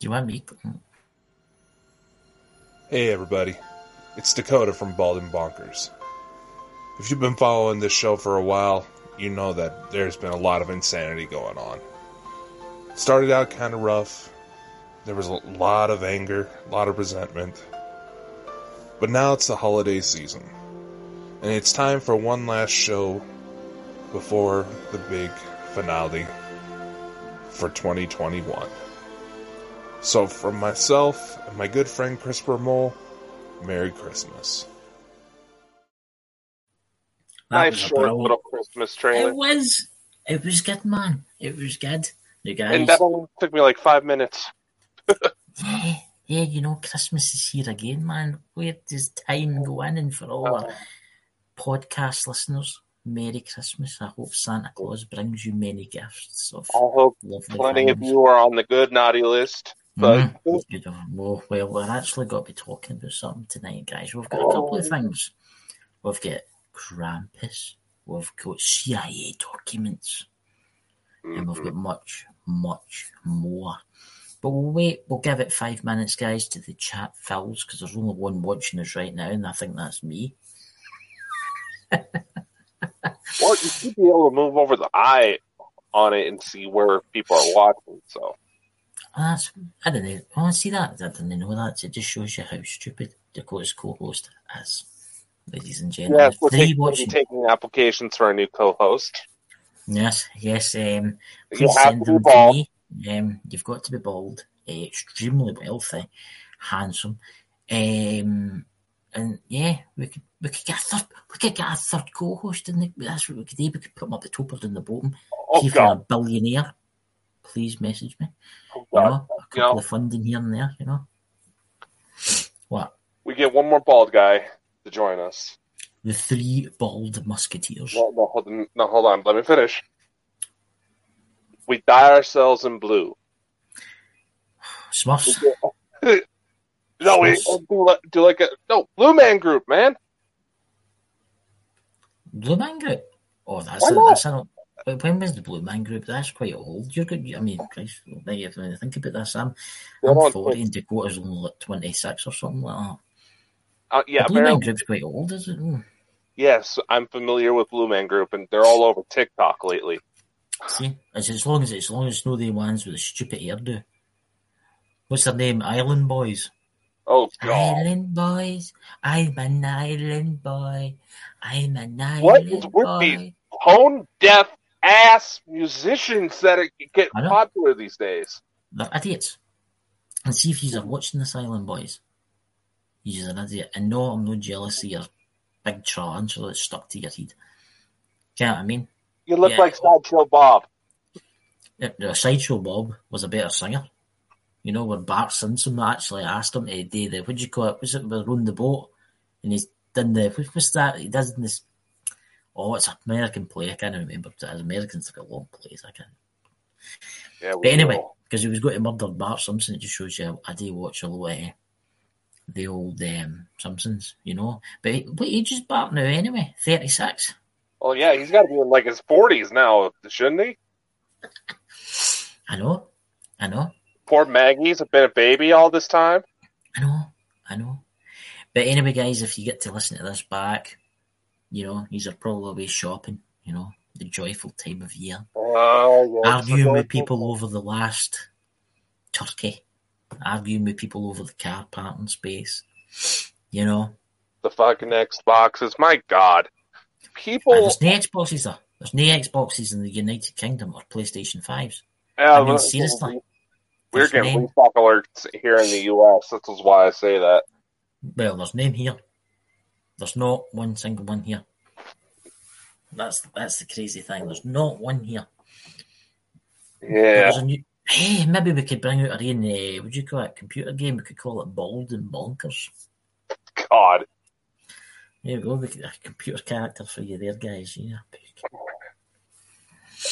Do you want me? Mm. Hey everybody, it's Dakota from Bald and Bonkers. If you've been following this show for a while, you know that there's been a lot of insanity going on. It started out kind of rough. There was a lot of anger, a lot of resentment. But now it's the holiday season. And it's time for one last show before the big finale for 2021. So, from myself and my good friend Christopher Moule, Merry Christmas. Nice short little Christmas trailer. It was. It was good, man. It was good. The guys. And that only took me like five minutes. Yeah, yeah, you know, Christmas is here again, man. Where does time go in? And for all our podcast listeners, Merry Christmas. I hope Santa Claus brings you many gifts of I hope lovely plenty of you are on the good naughty list. But Mhm. Good. Well, well, we're actually got to be talking about something tonight, guys. We've got a couple of things. We've got Krampus. We've got CIA documents. and we've got much, much more. But we'll wait. We'll give it five minutes, guys, to the chat fills because there's only one watching us right now, and I think that's me. well, you should be able to move over the eye on it and see where people are watching. So Oh, that's I don't know. Oh, see that? I didn't know that. It just shows you how stupid Dakota's co-host is, ladies and gentlemen. yes, we're taking, watching. taking applications for a new co-host. Yes, yes. Um, You please send to be them to me. Um, you've got to be bald, uh, extremely wealthy, handsome, um, and yeah, we could we could get a third we could get a third co-host in the, that's what we could do. We could put them up the top or in the bottom. Oh if you're a billionaire, please message me. Oh, You know, a couple of funding here and there. You know, what we get one more bald guy to join us. the three bald musketeers. No, no, hold on, no, hold on. Let me finish. We dye ourselves in blue. Smurfs. No, we oh, do like, a no Blue Man Group, man. Blue Man Group. Oh, that's a, that's a, but when was the Blue Man Group? That's quite old. You're good. I mean, Christ, now you think about this. I'm, They're I'm on- 40 and Dakota's only like 26 or something like that. Uh, yeah, the Blue Man Group's quite old, is it? Mm. yes, I'm familiar with Blue Man Group, and they're all over TikTok lately. See, it's as long as as long as it's no the ones with the stupid hairdo. What's their name? Island Boys. Oh God, Island Boys. I'm an island boy. I'm an What island is with boy. these? tone deaf ass musicians that get popular these days. They're idiots. And see if you're watching this Island Boys. You're an idiot. And no, I'm no jealous of your big tarantula that's stuck to your head. You know what I mean? You look Yeah. like Sideshow Bob. Uh, the Sideshow Bob was a better singer. You know, where Bart Simpson actually asked him to do the, what do you call it? Was it with Run the Boat? And he's done the, what was that? He does this, oh, it's an American play. I can't remember. As Americans have got long plays. I can't. Yeah, But anyway, because he was going to murder Bart Simpson, it just shows you how I do watch a lot of the old um, Simpsons, you know. But he- what age is Bart now anyway? 36? Oh yeah, he's got to be in like his forties now, shouldn't he? I know, I know, Poor Maggie's been a baby all this time. I know, I know. But anyway, guys, if you get to listen to this back, you know, these are probably away shopping, you know, the joyful time of year. Yes. Arguing with people over the last turkey, arguing with people over the car parking space, you know. The fucking Xboxes. My God, Uh, people. there's no Xboxes there. There's no Xboxes in the United Kingdom or PlayStation 5s. Yeah, I mean, we're- seriously. We're There's getting restock alerts here in the U.S. This is why I say that. well, there's name here. There's not one single one here. That's that's the crazy thing. There's not one here. Yeah, new, hey, maybe we could bring out our own, uh, do you call it, computer game? We could call it Bald and Bonkers. God. There we go. We could, a computer character for you there, guys. Yeah.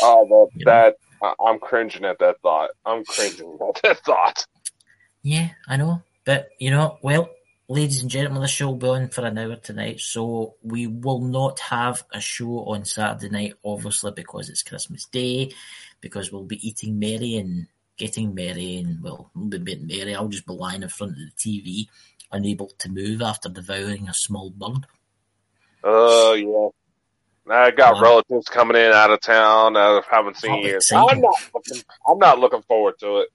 Oh, that, You that I- I'm cringing at that thought. I'm cringing at that thought. Yeah, I know. But, you know, well, ladies and gentlemen, the show will be on for an hour tonight, so we will not have a show on Saturday night, obviously, because it's Christmas Day, because we'll be eating merry and getting merry, and well, we'll be bit merry. I'll just be lying in front of the TV, unable to move after devouring a small bird. Oh yeah. I got Um, relatives coming in out of town I haven't seen years. I'm not looking I'm not looking forward to it.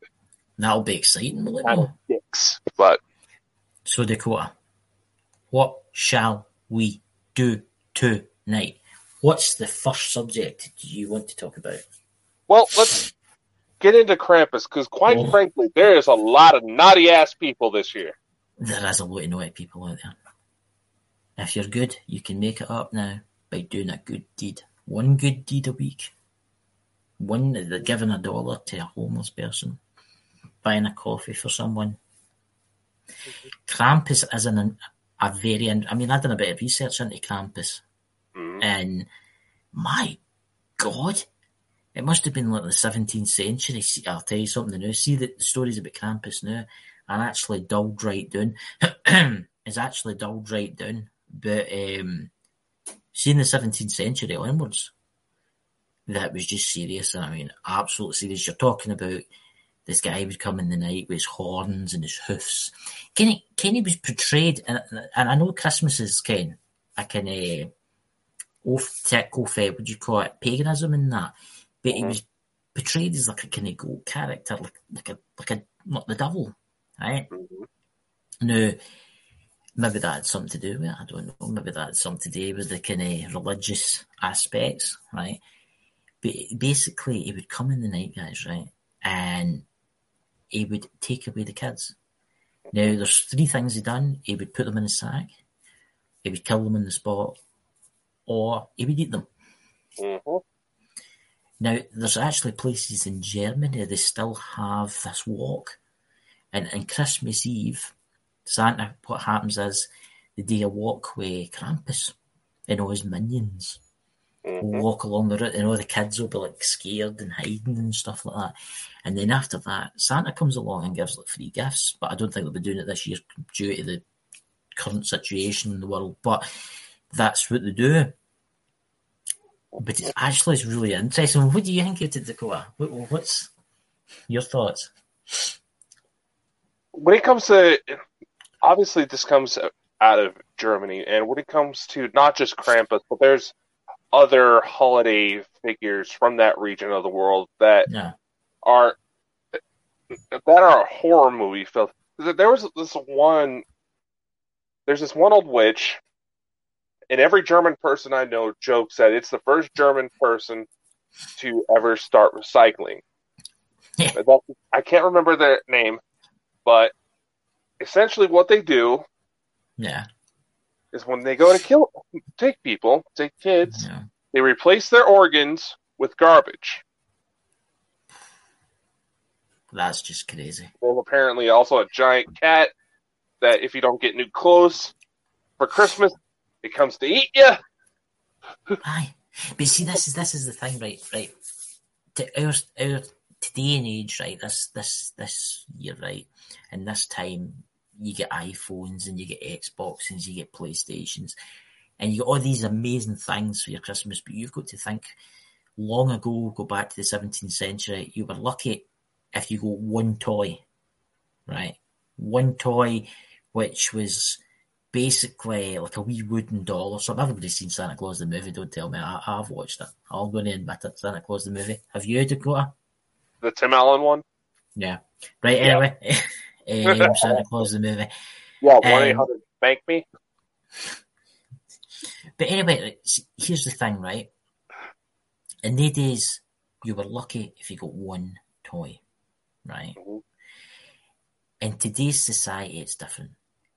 That'll be exciting, will it I'm dicks. But So Dakota, what shall we do tonight? What's the first subject you want to talk about? well let's get into Krampus because quite Oh. frankly, there is a lot of naughty ass people this year. There is a lot of naughty people out there. If you're good, you can make it up now by doing a good deed. One good deed a week. One giving a dollar to a homeless person, buying a coffee for someone. Krampus is an, a very. I mean, I've done a bit of research into Krampus, Mhm. and my God, it must have been like the 17th century. See, I'll tell you something now. See the, the stories about Krampus now are actually dulled right down. is actually dulled right down. But um, see, in the 17th century onwards, that was just serious. I mean, absolute serious. You're talking about this guy would come in the night with his horns and his hoofs. Kenny, Kenny was portrayed, and, and I know Christmas is Ken, a kind of off tech off uh, what do you call it, paganism and that. But he Mhm. was portrayed as like a kind of goat character, like like a like a not the devil, right? Mhm. Now, maybe that had something to do with it. I don't know. Maybe that had something to do with the kind of religious aspects, right? But basically, he would come in the night, guys, right, and he would take away the kids. Now, there's three things he done. He would put them in a sack, he would kill them on the spot, or he would eat them. Mhm. Now, there's actually places in Germany they still have this walk, and on Christmas Eve, Santa, what happens is they do a walk with Krampus and all his minions. Mhm. walk along the route, and all the kids will be like scared and hiding and stuff like that. And then after that, Santa comes along and gives like free gifts, but I don't think they'll be doing it this year due to the current situation in the world. But that's what they do. But it actually is really interesting. What do you think of it, Dakota? What, what's your thoughts? when it comes to obviously this comes out of Germany, and when it comes to not just Krampus, but there's other holiday figures from that region of the world that Yeah, are that are horror movie filth. There was this one. There's this one old witch, and every German person I know jokes that it's the first German person to ever start recycling. Yeah. I can't remember their name, but essentially what they do yeah, is when they go to kill, take people, take kids, yeah. they replace their organs with garbage. That's just crazy. Well, apparently also a giant cat that if you don't get new clothes for Christmas, it comes to eat you. Aye, but see, this is this is the thing, right? Right, to our our today and age, right? This this this year, right? And this time, you get iPhones and you get Xboxes, and you get PlayStations, and you get all these amazing things for your Christmas. But you've got to think, long ago, go back to the 17th century, you were lucky if you got one toy, right? One toy, which was basically like a wee wooden doll or something. Everybody's seen Santa Claus the movie, don't tell me. I, I've watched it. I'll go in and admit it, Santa Claus the movie. Have you, Dakota? The Tim Allen one. Yeah. Right, Yeah. anyway. um, to close the movie. Yeah, one eight hundred bank me. But anyway, here's the thing, right? In the days, you were lucky if you got one toy, right? Mhm. In today's society, it's different.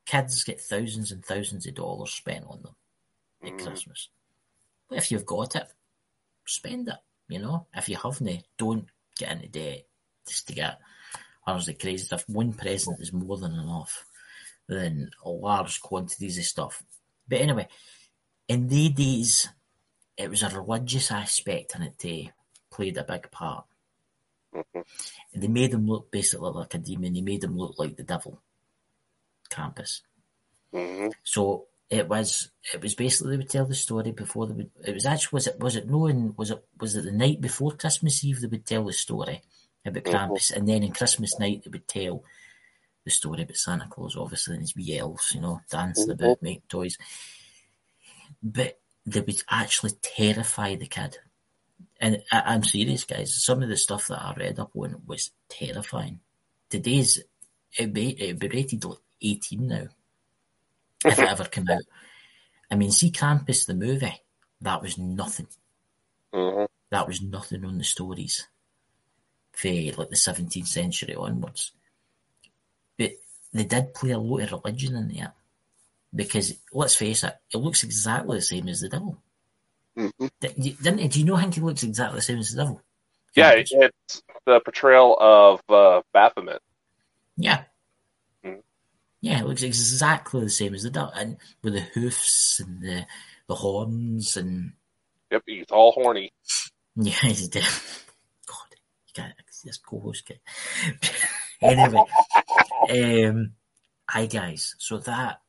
Kids get thousands and thousands of dollars spent on them at Mhm. Christmas. But if you've got it, spend it. You know, if you haven't, don't get into debt just to get honestly crazy stuff. One present is more than enough than large quantities of stuff. But anyway, in the days, it was a religious aspect and it too, played a big part. Mhm. They made him look basically like a demon. They made him look like the devil, Krampus. Mhm. So it was it was basically they would tell the story before they would it was actually was it was it no in was it was it the night before Christmas Eve they would tell the story about Mhm. Krampus, and then in Christmas night they would tell the story about Santa Claus, obviously, and his wee elves, you know, dancing Mhm. about, making toys. But they would actually terrify the kid. And I, I'm serious, guys. Some of the stuff that I read up on was terrifying. Today's it'd be, it'd be rated like 18 now, if it ever came out. I mean, see Krampus the movie. That was nothing. hmm That was nothing on the stories for like the 17th century onwards. But they did play a lot of religion in there. Because let's face it, it looks exactly the same as the devil. hmm Didn't it? Do you know think he looks exactly the same as the devil? Yeah, it's the portrayal of uh, Baphomet. Yeah. Mm. Yeah, it looks exactly the same as the devil. And with the hoofs and the, the horns and Yep, he's all horny. Yeah, he's dead. God, you can't this co-host guy. anyway, um, hi guys. So that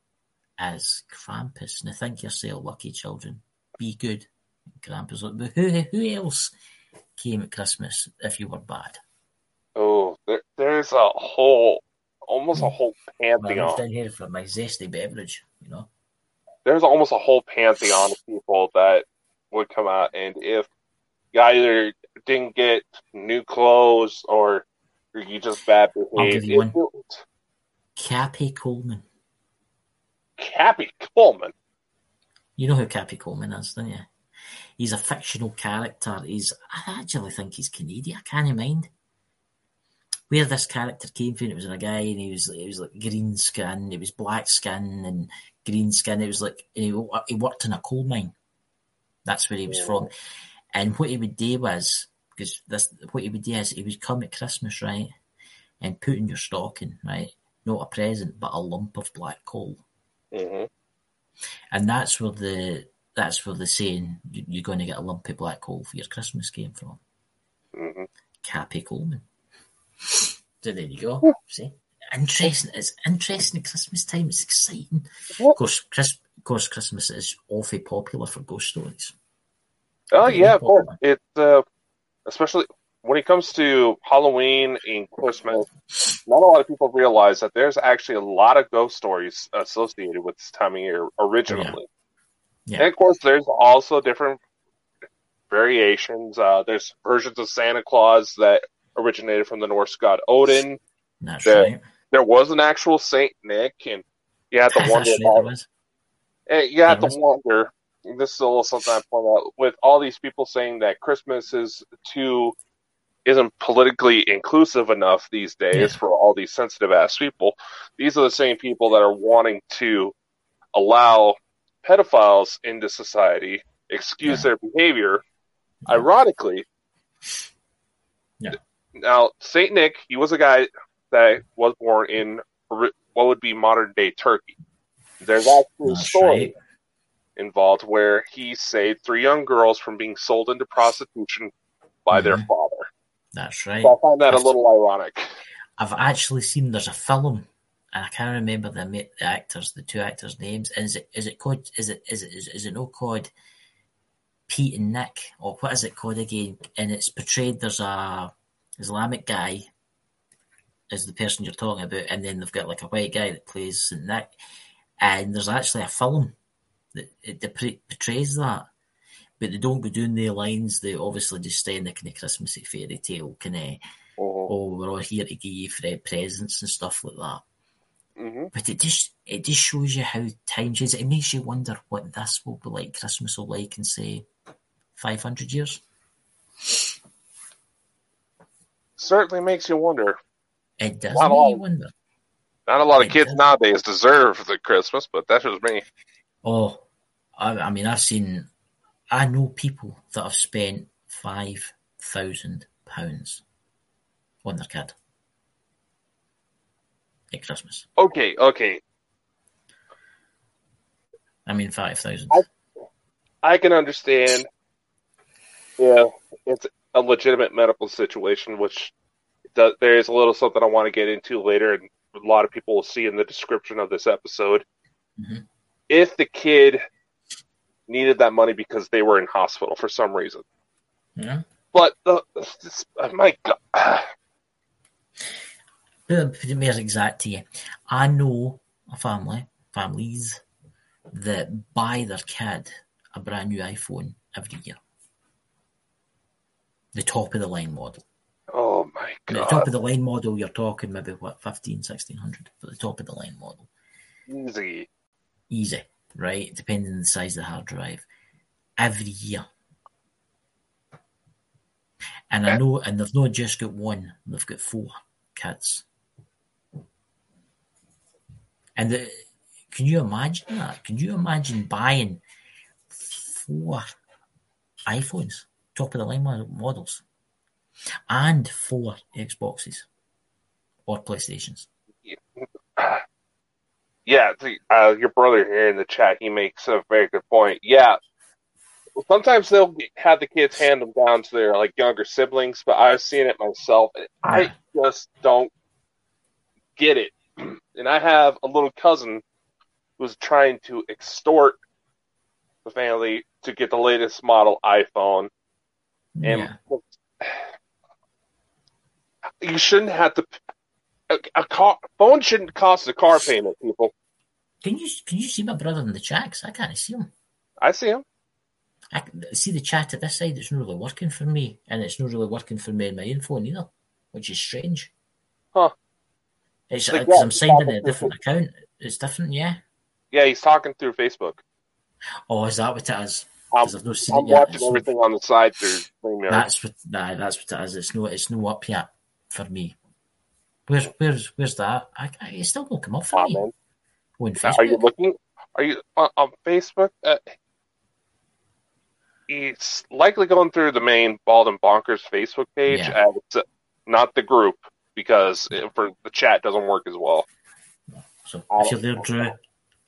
is Krampus. Now think yourself, lucky children. Be good. Krampus. But who who else came at Christmas if you were bad? Oh, there, there's a whole, almost a whole Well, I'm pantheon. down here for my zesty beverage. You know. There's almost a whole pantheon of people that would come out, and if you either didn't get new clothes or you just bad give behaved, you it- one. Cappy Coleman. Cappy Coleman. You know who Cappy Coleman is, don't you? He's a fictional character. He's I actually think he's Canadian. I can't mind where this character came from. It was a guy, and he was he was like green skin. It was black skin and green skin. It was like he, he worked in a coal mine. That's where he was oh. from. And what he would do was because this what he would do is he would come at Christmas right and put in your stocking right, not a present but a lump of black coal. hmm And that's where the that's where the saying "You- you're going to get a lump of black coal for your Christmas came from. hmm Cappy Coleman. So there you go. See, interesting. It's interesting Christmas time. It's exciting. Of course, Chris, of course, Christmas is awfully popular for ghost stories. Oh yeah, of course. It's uh, especially when it comes to Halloween and Christmas. Not a lot of people realize that there's actually a lot of ghost stories associated with this time of year originally. Yeah. And of course, there's also different variations. Uh, there's versions of Santa Claus that originated from the Norse god Odin. That's Yeah. right. There was an actual Saint Nick, and you had to wonder about there you have There to wonder. This is a little something I point out with all these people saying that Christmas is too isn't politically inclusive enough these days Yeah. for all these sensitive ass people. These are the same people that are wanting to allow pedophiles into society, excuse Yeah. their behavior. Yeah. Ironically, Yeah. Now Saint Nick, he was a guy that was born in what would be modern day Turkey. There's actually a story right. Involved where he saved three young girls from being sold into prostitution by their Mhm. father. That's right. So I find that a little ironic. I've actually seen there's a film, and I can't remember the, the actors, the two actors' names. Is it is it called? Is it is it is, is it not called Pete and Nick, or what is it called again? And it's portrayed. There's a Islamic guy is the person you're talking about, and then they've got like a white guy that plays Saint Nick, and there's actually a film that it portrays that. But they don't go doing the lines. They obviously just stay in the kind of Christmassy fairy tale kind of Mhm. oh, we're all here to give you Fred presents and stuff like that. Mhm. But it just it just shows you how time changes. It makes you wonder what this will be like, Christmas will like in say five hundred years. Certainly makes you wonder. It does Not make all. you wonder. Not a lot of It kids does. nowadays deserve the Christmas, but that's just me. Oh, I, I mean, I've seen, I know people that have spent five thousand pounds on their kid at Christmas. Okay, okay. I mean, five thousand. I- I can understand. Yeah, it's a legitimate medical situation, which does, there is a little something I want to get into later, and a lot of people will see in the description of this episode. Mhm. If the kid needed that money because they were in hospital for some reason, Yeah, but the, this, oh my God, Put it more exact to you. I know a family, families, that buy their kid a brand new iPhone every year. The top of the line model. Oh my god, The top of the line model, you're talking maybe what, 15, 1600 for the top of the line model. Easy. Easy, right? Depending on the size of the hard drive. Every year. And I know, and they've not just got one, they've got four kids. And the, can you imagine that? Can you imagine buying four iPhones, top of the line models, and four Xboxes or PlayStations? Yeah, the, uh, your brother here in the chat, he makes a very good point. Yeah, sometimes they'll have the kids hand them down to their like younger siblings, but I've seen it myself. and I just don't get it. And I have a little cousin who's trying to extort the family to get the latest model iPhone, and yeah. you shouldn't have to. A, a car phone shouldn't cost a car payment, people. Can you can you see my brother in the chat? 'Cause I can't see him. I see him. I see the chat at this side. It's not really working for me, and it's not really working for me in my info either, which is strange. Huh. It's because uh, what? I'm signed in a different account. It's different, yeah. Yeah, he's talking through Facebook. Oh, is that what it is? Because I've not seen I'm it yet. watching everything on the side through That's what nah, that's what it is. It's no it's no up yet for me. Where's where's where's that? I, I it's still not come up for me. on Are you looking? Are you on, on Facebook? Uh, it's likely going through the main Bald and Bonkers Facebook page, Yeah. uh, not the group because it, for the chat doesn't work as well. So I if you're there, Drew.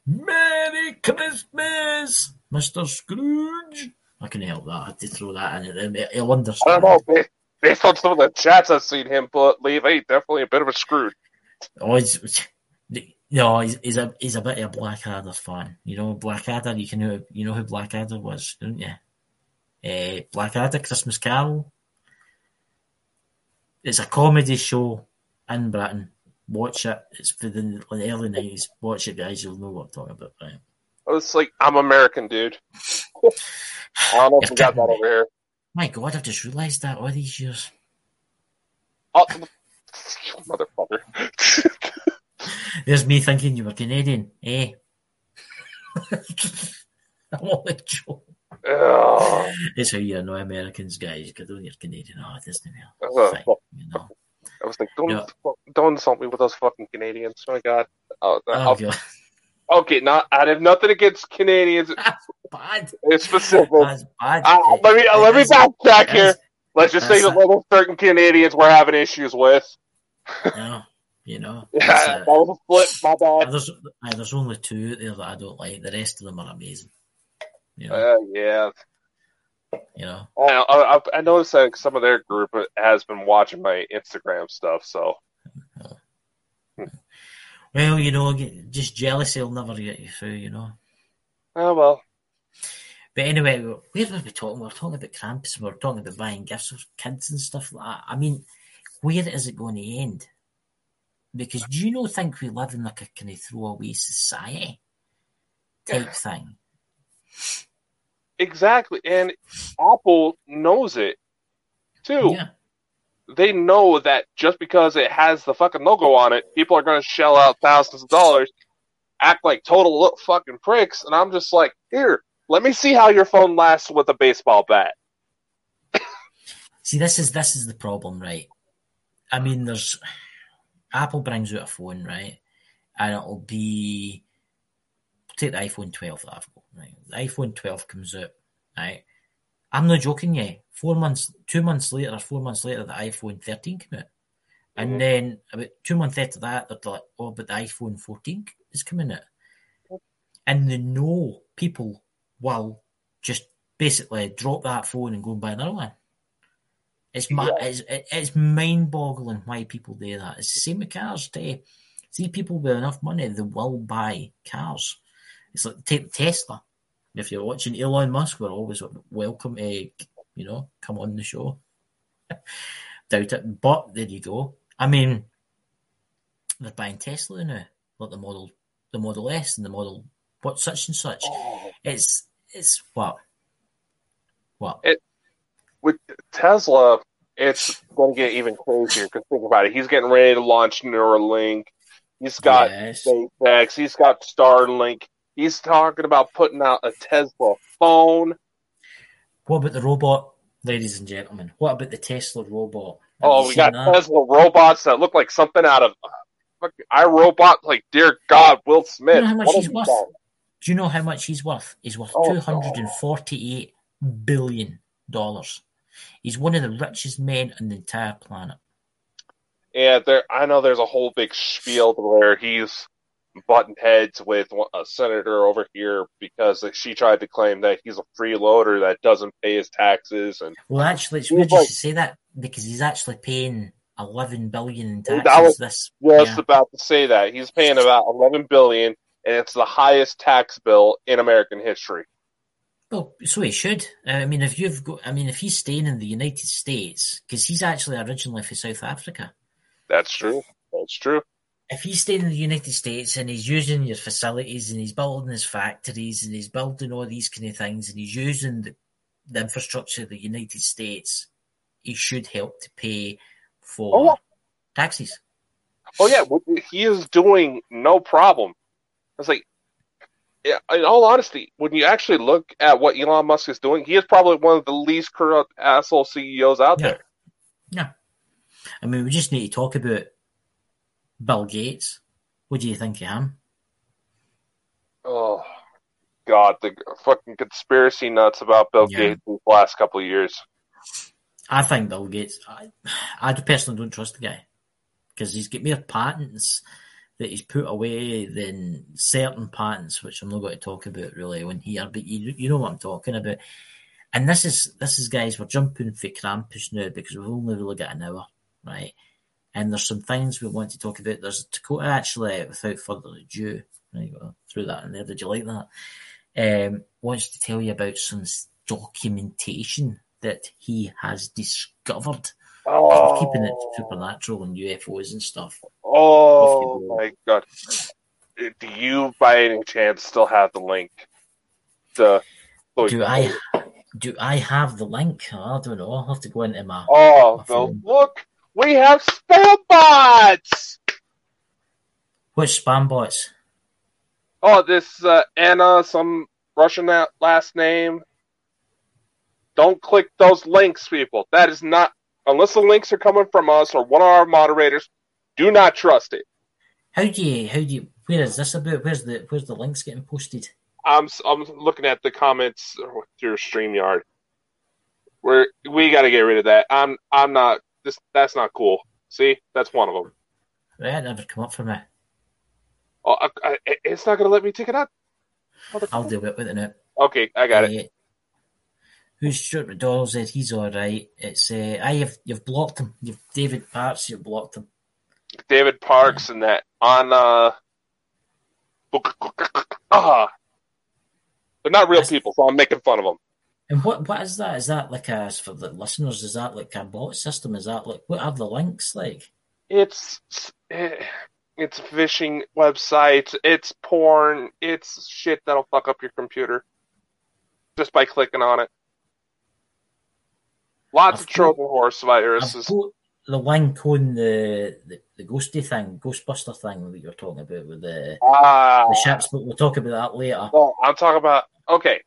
Merry Christmas, Mr. Scrooge. I can help that. I had to throw that in. He'll I understand. don't know. Based, on some of the chats I've seen him put, leave, hey, definitely a bit of a screw. Oh, he's, no, he's, he's a he's a bit of a Blackadder fan. You know, Blackadder. You can you know who Blackadder was, don't you? Uh, Blackadder Christmas Carol. It's a comedy show in Britain. Watch it. It's for the, the early nineties. Watch it, guys. You'll know what I'm talking about. Right? I was like, I'm American, dude. I don't know if we got that me. over here. My God, I've just realised that all these years. Oh, motherfucker. There's me thinking you were Canadian, eh? I'm only joking. Ugh. It's how you know Americans, guys. Because when you're Canadian, oh, it isn't Ugh. real. Fine, you know. I was like, don't Yeah. don't insult me with those fucking Canadians. Oh my god. Oh, Oh, God. Okay, not I have nothing against Canadians Bad. in specific. That's bad. Uh, let me It let me backtrack here. Let's just say that's that there's certain Canadians we're having issues with. No, you know. Yeah, it's, that uh, was a flip. My bad. there's, uh, there's only two there that I don't like. The rest of them are amazing. You know. Uh, yeah, you know. I, I, I noticed that some of their group has been watching my Instagram stuff. So Well, you know, just jealousy will never get you through. You know. oh well. But anyway, where were we talking? We were talking about Krampus. We were talking about buying gifts for kids and stuff like that. I mean, where is it going to end? Because do you not think we live in like a kind of throwaway society type thing? Exactly, and Apple knows it too. Yeah. They know that just because it has the fucking logo on it, people are going to shell out thousands of dollars, act like total look fucking pricks, and I'm just like, here, let me see how your phone lasts with a baseball bat. See, this is this is the problem, right? I mean, there's Apple brings out a phone, right, and it'll be take the iPhone 12 that I've got, right? The iPhone 12 comes out, right? I'm not joking, yeah. Four months, two months later, or four months later, the iPhone 13 came out, and Mhm. then about two months after that, they're like, "Oh, but the iPhone 14 is coming out," and they know people will just basically drop that phone and go and buy another one. It's ma- it's, it's mind boggling why people do that. It's the same with cars too. See, people with enough money, they will buy cars. It's like take Tesla. If you're watching Elon Musk, we're always welcome to, you know, come on the show. Doubt it, but there you go. I mean, they're buying Tesla now, like the model, the Model S and the Model what such and such. It's it's what what It- with Tesla, it's going to get even crazier because think about it. He's getting ready to launch Neuralink. He's got yes. SpaceX. He's got Starlink. He's talking about putting out a Tesla phone. What about the robot, ladies and gentlemen? What about the Tesla robot? Have Oh, we got that? Tesla robots that look like something out of uh, fucking I, Robot. Like, dear God, Will Smith. You know how much he's worth? Do you know how much he's worth? He's worth Oh, two hundred and forty-eight billion dollars. He's one of the richest men on the entire planet. Yeah, there. I know there's a whole big spiel where he's butting heads with a senator over here because she tried to claim that he's a freeloader that doesn't pay his taxes, and Well, actually, it's weird like- should say that because he's actually paying eleven billion in That taxes. was this just yeah. about to say that he's paying about 11 billion, and it's the highest tax bill in American history. Well, so he should. Uh, I mean, if you've got, I mean, if he's staying in the United States, because he's actually originally from South Africa. That's true. That's true. If he's staying in the United States and he's using your facilities and he's building his factories and he's building all these kind of things and he's using the, the infrastructure of the United States, he should help to pay for Oh, taxes. Oh yeah, he is doing no problem. It's like, yeah. In all honesty, when you actually look at what Elon Musk is doing, he is probably one of the least corrupt asshole CEOs out Yeah. there. Yeah. I mean, we just need to talk about Bill Gates. What do you think of him? Oh God, the fucking conspiracy nuts about Bill Yeah. Gates these last couple of years. I think Bill Gates. I, I personally don't trust the guy because he's got more patents that he's put away than certain patents, which I'm not going to talk about really on here. But you you know what I'm talking about. And this is this is guys, we're jumping for Krampus now because we've only really got an hour, right? And there's some things we want to talk about. There's Dakota actually, without further ado, well, threw that in there. Did you like that? Um, wants to tell you about some documentation that he has discovered. Oh, We're keeping it supernatural and UFOs and stuff. Oh If you will. my God! Do you, by any chance, still have the link? To Do I do I have the link? Oh, I don't know. I'll have to go into my Oh, My the, phone. look, we have spam bots. which spam bots. Oh, this uh, Anna, some Russian last name. Don't click those links, people. That is not unless the links are coming from us or one of our moderators. Do not trust it. How do you how do you where is this about? Where's the where's the links getting posted? I'm I'm looking at the comments through Streamyard. We're we got to get rid of that. I'm I'm not this. That's not cool. See, that's one of them. It never come up for me. Oh, I, I, it's not gonna let me take it out. I'll deal with it now. Okay, I got it. Uh, Who's Stuart McDonald said he's all right. It's uh, I have you've blocked him. You've David Parts. You've blocked him. David Parks and that on uh ah they're not real That's- people, so I'm making fun of them. And what what is that? Is that like a for the listeners? Is that like a bot system? Is that like what are the links like? It's eh, it's phishing websites, it's porn, it's shit that'll fuck up your computer just by clicking on it. Lots I've of Trojan horse viruses. the link on the, the the ghosty thing, Ghostbuster thing that you're talking about with the Ah, the ships, but we'll talk about that later. no, I'm talking about okay.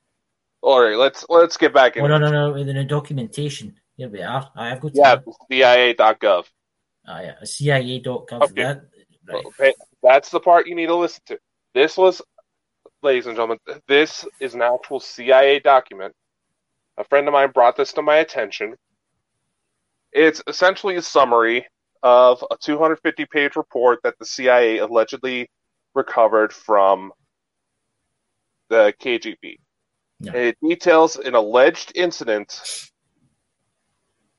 All right, let's let's get back in. Oh no no no! With the documentation, here we are. I have got Yeah, CIA.gov. ah, yeah, CIA.gov. Okay. That, right. Okay, That's the part you need to listen to. This was, ladies and gentlemen, this is an actual CIA document. A friend of mine brought this to my attention. It's essentially a summary of a 250 page report that the CIA allegedly recovered from the KGB. It details an alleged incident.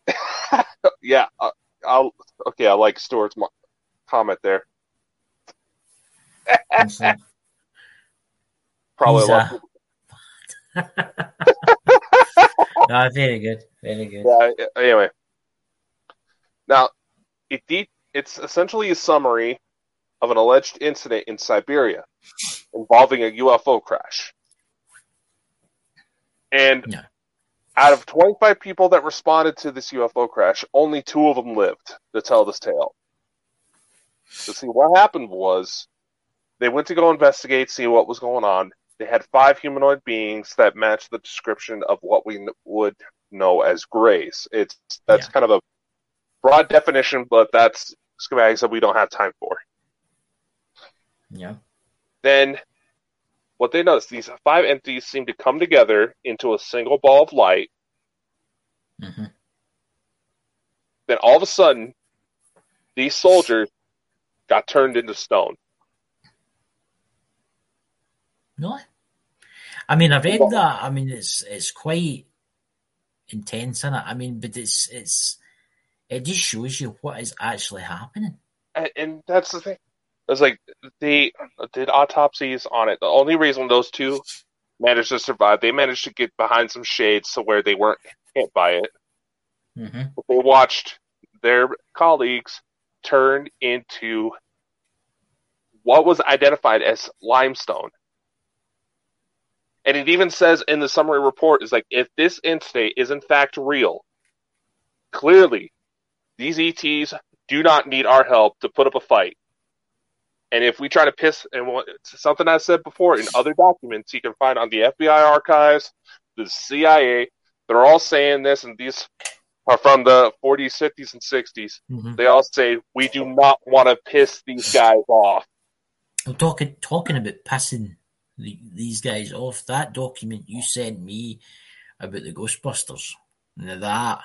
yeah, uh, I'll okay. I like Stuart's mo- comment there. Awesome. Probably He's, a lot. uh, no, very good, very good. Yeah. Anyway, now it de- it's essentially a summary of an alleged incident in Siberia involving a UFO crash. And Yeah. out of 25 people that responded to this UFO crash, only two of them lived to tell this tale. So, see, what happened was they went to go investigate, see what was going on. They had five humanoid beings that matched the description of what we would know as grays. It's that's Yeah. kind of a broad definition, but that's schematics that we don't have time for. Yeah. Then what they noticed, these five entities seem to come together into a single ball of light. hmm Then all of a sudden, these soldiers got turned into stone. Really? I mean, I read Well- that. I mean, it's it's quite intense, it? I mean, but it's it's it just shows you what is actually happening. And, and that's the thing. It's like they did autopsies on it. The only reason those two managed to survive, they managed to get behind some shades to where they weren't hit by it. hmm But they watched their colleagues turn into what was identified as limestone. And it even says in the summary report is like if this incident is in fact real, clearly these ETs do not need our help to put up a fight. And if we try to piss, and something I said before in other documents you can find on the FBI archives, the CIA, they're all saying this, and these are from the 40s, 50s, and 60s. hmm They all say we do not want to piss these guys off. Well, talking talking about pissing the, these guys off. That document you sent me about the Ghostbusters. Now that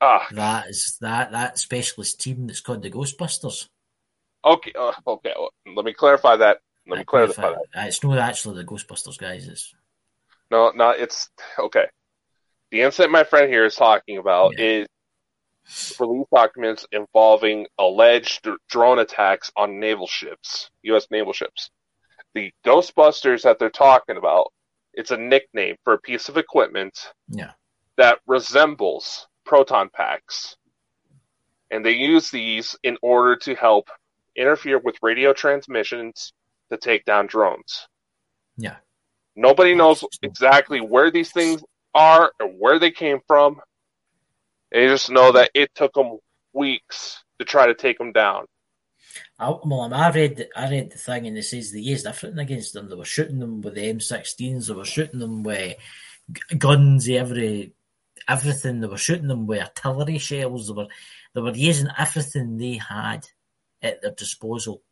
Ah, that is that that specialist team that's called the Ghostbusters. Okay, uh, okay. well, let me clarify that. Let me clarify that. It's not actually the Ghostbusters guys. It's No, no, it's okay. The incident my friend here is talking about Yeah. is release documents involving alleged drone attacks on naval ships, U.S. naval ships. The Ghostbusters that they're talking about, it's a nickname for a piece of equipment yeah, that resembles proton packs. And they use these in order to help interfere with radio transmissions to take down drones. yeah. Nobody knows exactly where these things are or where they came from. They just know that it took them weeks to try to take them down. I, well, I read the, I read the thing and it says they used everything against them. They were shooting them with the M16s. They were shooting them with guns, every everything. They were shooting them with artillery shells. They were they were using everything they had at their disposal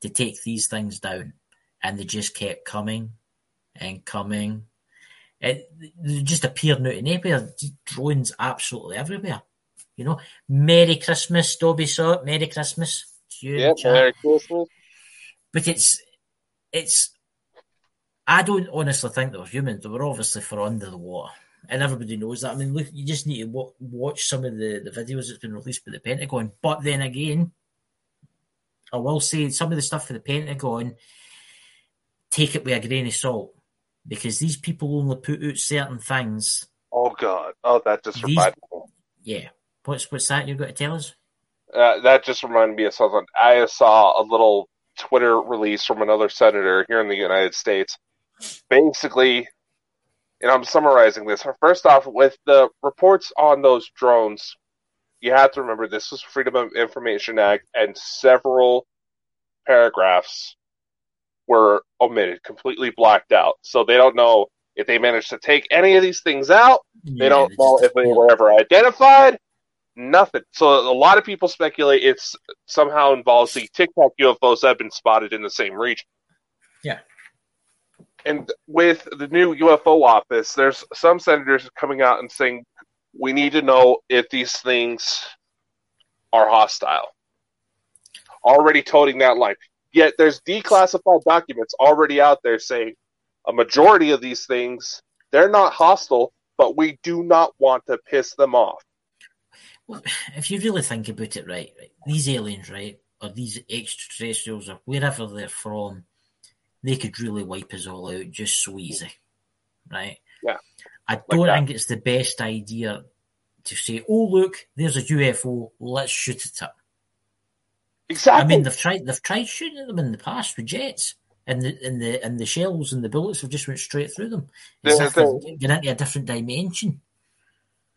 to take these things down, and they just kept coming and coming. It, they just appeared out of nowhere. Drones absolutely everywhere. You know, Merry Christmas, Dobby saw it. Merry Christmas. to you in the Merry Christmas. but it's it's I don't honestly think they were humans. They were obviously for under the water, and everybody knows that. I mean, look, you just need to wa- watch some of the, the videos that's been released by the Pentagon. But then again, I will say some of the stuff for the Pentagon, take it with a grain of salt, because these people only put out certain things. Oh God! Oh, that just These- reminded me. Yeah, what's what's that you've got to tell us? Uh, that just reminded me of something. I saw a little Twitter release from another senator here in the United States. Basically, and I'm summarizing this. First off, with the reports on those drones, you have to remember this was Freedom of Information Act, and several paragraphs were omitted, completely blacked out. So they don't know if they managed to take any of these things out. They don't know if they were ever identified. Nothing. So a lot of people speculate it's somehow involves the Tic Tac UFOs that have been spotted in the same region. Yeah. And with the new UFO office, there's some senators coming out and saying we need to know if these things are hostile. Already toting that line. Yet there's declassified documents already out there saying a majority of these things they're not hostile, but we do not want to piss them off. Well, if you really think about it, right, right, these aliens, right, or these extraterrestrials, or wherever they're from, they could really wipe us all out just so easy, right? Yeah, I don't think it's the best idea to say, "Oh, look, there's a UFO. Let's shoot at it up." Exactly. I mean, they've tried they've tried shooting at them in the past with jets, and the and the and the shells and the bullets have just went straight through them. As The- get into a different dimension.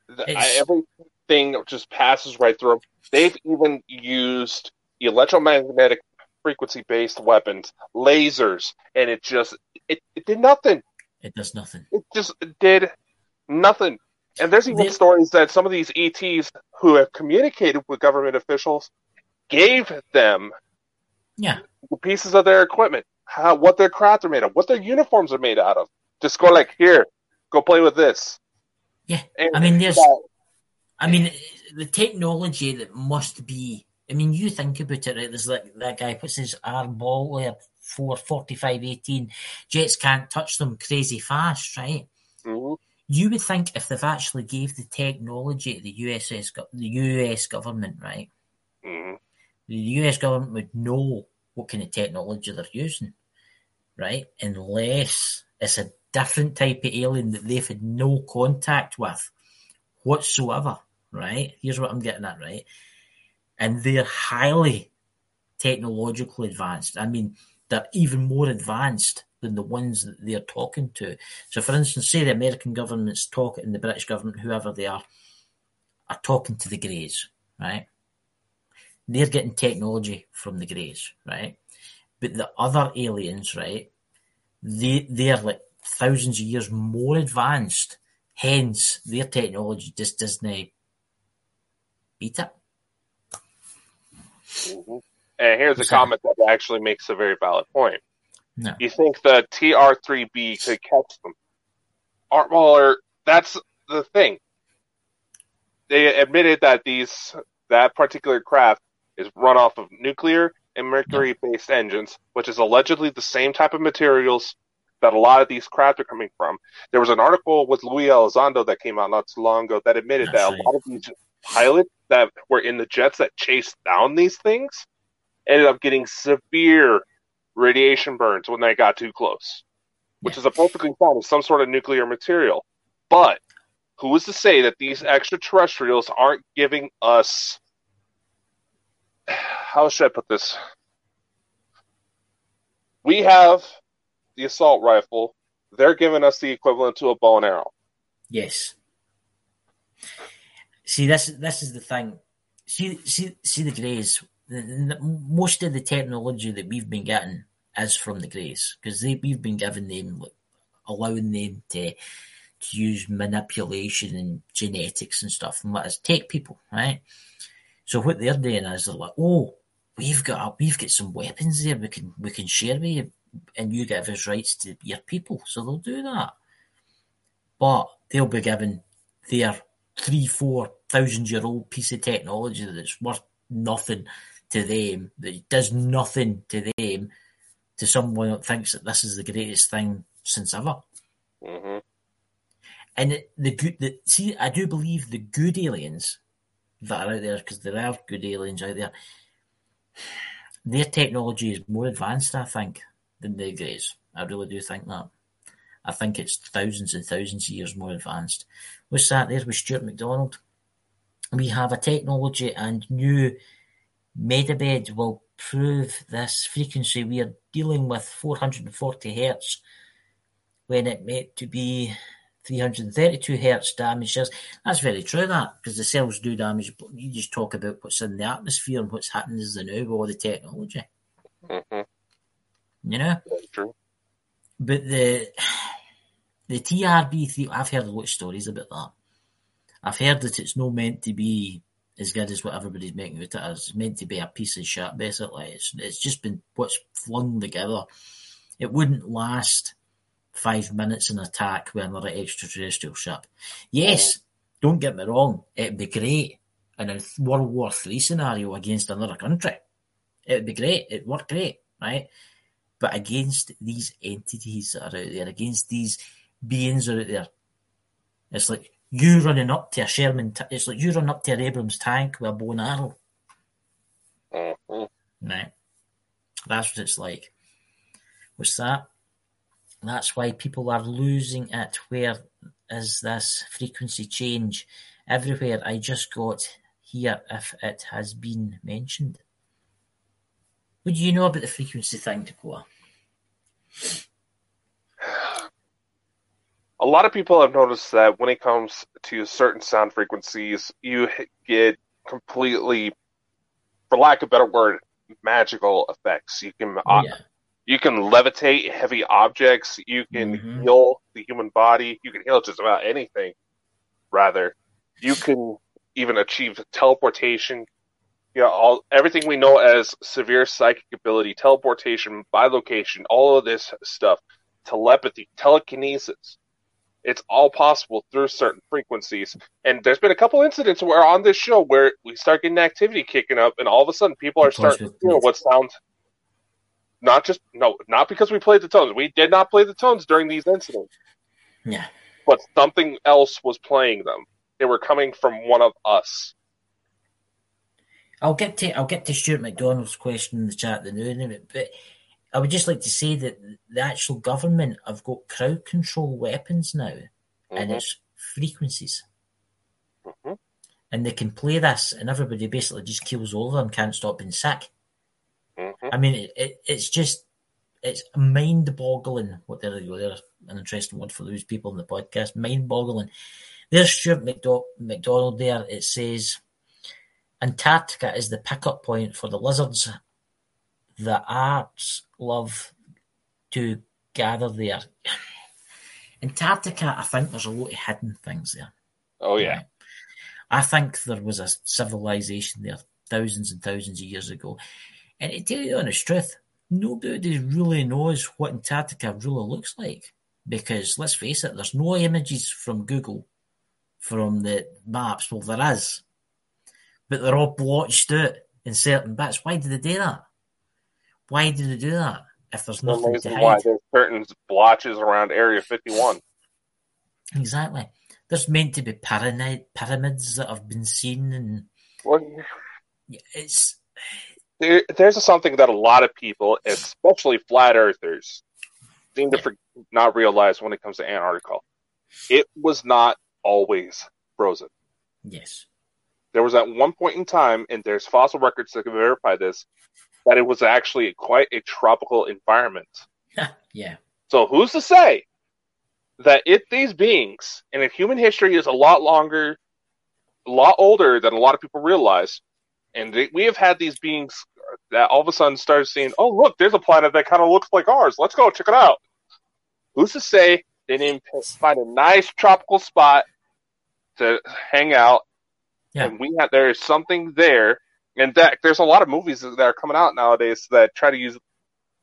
The- It's- everything just passes right through them. They've even used electromagnetic frequency based weapons, lasers, and it just it, it did nothing. It does nothing. It just did nothing. And there's even stories that some of these ETs who have communicated with government officials gave them Yeah, pieces of their equipment, how what their craft are made of, what their uniforms are made out of. Just go like, here, go play with this. yeah. And I mean, there's that- I mean, the technology that must be. I mean, you think about it, right? There's like that guy puts his arm ball there, 445 18. Jets can't touch them crazy fast, right? Mhm. You would think if they've actually gave the technology to the USS, the US government, right? Mhm. The US government would know what kind of technology they're using, right? Unless it's a different type of alien that they've had no contact with whatsoever, right? Here's what I'm getting at, right? And they're highly technologically advanced. I mean, they're even more advanced than the ones that they're talking to. So, for instance, say the American government's talking, the British government, whoever they are, are talking to the Greys, right? They're getting technology from the Greys, right? But the other aliens, right? They they're like thousands of years more advanced. Hence, their technology just doesn't beat it. Mhm. And here's a comment that actually makes a very valid point. No. You think the TR3B could catch them? Well, that's the thing. They admitted that these that particular craft is run off of nuclear and mercury-based engines, which is allegedly the same type of materials that a lot of these craft are coming from. There was an article with Luis Elizondo that came out not too long ago that admitted That's that right. a lot of these pilots that were in the jets that chased down these things ended up getting severe radiation burns when they got too close, which is a perfectly fine of some sort of nuclear material. But who is to say that these extraterrestrials aren't giving us? How should I put this? We have the assault rifle. They're giving us the equivalent to a bow and arrow. Yes. See, this this is the thing. See, see, see the Greys. Most of the technology that we've been getting is from the Greys because they we've been giving them, allowing them to to use manipulation and genetics and stuff and let us take people, right? So what they're doing is they're like, oh, we've got we've got some weapons there we can we can share with you, and you give us rights to your people, so they'll do that but they'll be given their three, four thousand year old piece of technology that's worth nothing to them, that does nothing to them, to someone that thinks that this is the greatest thing since ever. hmm And it- the good, the, see, I do believe the good aliens that are out there, because there are good aliens out there, their technology is more advanced, I think, than the Greys. I really do think that. I think it's thousands and thousands of years more advanced. We sat there with Stuart McDonald? We have a technology and new Medibed will prove this frequency. We are dealing with 440 hertz when it meant to be 332 hertz damages. That's very true, that, because the cells do damage. But you just talk about what's in the atmosphere and what's happening as the now with all the technology, hmm you know? Very true. But the the TRB three, I've heard a lot of stories about that. I've heard that it's not meant to be as good as what everybody's making it as. It's meant to be a piece of shit, basically. It's it's just been what's flung together. It wouldn't last five minutes in attack with another extraterrestrial ship. Yes, don't get me wrong, it'd be great in a World War Three scenario against another country. It'd be great. It'd work great, right? But against these entities that are out there, against these beings that are out there, it's like you running up to a Sherman. T- it's like you run up to an Abrams tank with a bow and arrow, hmm right? That's what it's like. What's that? That's why people are losing it. Where is this frequency change? Everywhere. I just got here if it has been mentioned. What do you know about the frequency thing, Dakota? A lot of people have noticed that when it comes to certain sound frequencies, you get completely, for lack of a better word, magical effects. You can uh, yeah. you can levitate heavy objects. You can Mhm. heal the human body. You can heal just about anything. Rather, you can even achieve teleportation. You know, all everything we know as severe psychic ability, teleportation, bilocation, all of this stuff, telepathy, telekinesis. It's all possible through certain frequencies. And there's been a couple incidents where on this show where we start getting activity kicking up, and all of a sudden people are starting to feel what sounds. Not just no, not because we played the tones. We did not play the tones during these incidents, Yeah. but something else was playing them. They were coming from one of us. I'll get to I'll get to Stuart McDonald's question in the chat the new in it, but I would just like to say that the actual government have got crowd control weapons now, and Mhm. it's frequencies, Mhm. and they can play this, and everybody basically just kills all of them, can't stop being sick. Mhm. I mean, it, it, it's just it's mind-boggling. What there you go, there's an interesting word for those people in the podcast. Mind-boggling. There's Stuart McDo- McDonald there. It says Antarctica is the pickup point for the lizards the arts love to gather there. Antarctica, I think there's a lot of hidden things there. Oh yeah, I think there was a civilization there thousands and thousands of years ago. And to tell you the honest truth, nobody really knows what Antarctica really looks like. Because let's face it, there's no images from Google from the maps. Well, there is. But they're all blotched out in certain bits. Why did they do that? Why did they do that? If there's no nothing to reason why there's certain blotches around Area 51. Exactly. There's meant to be pyramid, pyramids that have been seen, and Well, it's there, there's something that a lot of people, especially flat earthers, seem to for, not realize when it comes to Antarctica. It was not always frozen. yes, There was at one point in time, and there's fossil records that can verify this, that it was actually quite a tropical environment. yeah, So who's to say that if these beings, and if human history is a lot longer, a lot older than a lot of people realize, and they, we have had these beings that all of a sudden started seeing, oh look, there's a planet that kind of looks like ours. Let's go check it out. Who's to say they didn't find a nice tropical spot to hang out, Yeah. and we had there is something there, and that there's a lot of movies that are coming out nowadays that try to use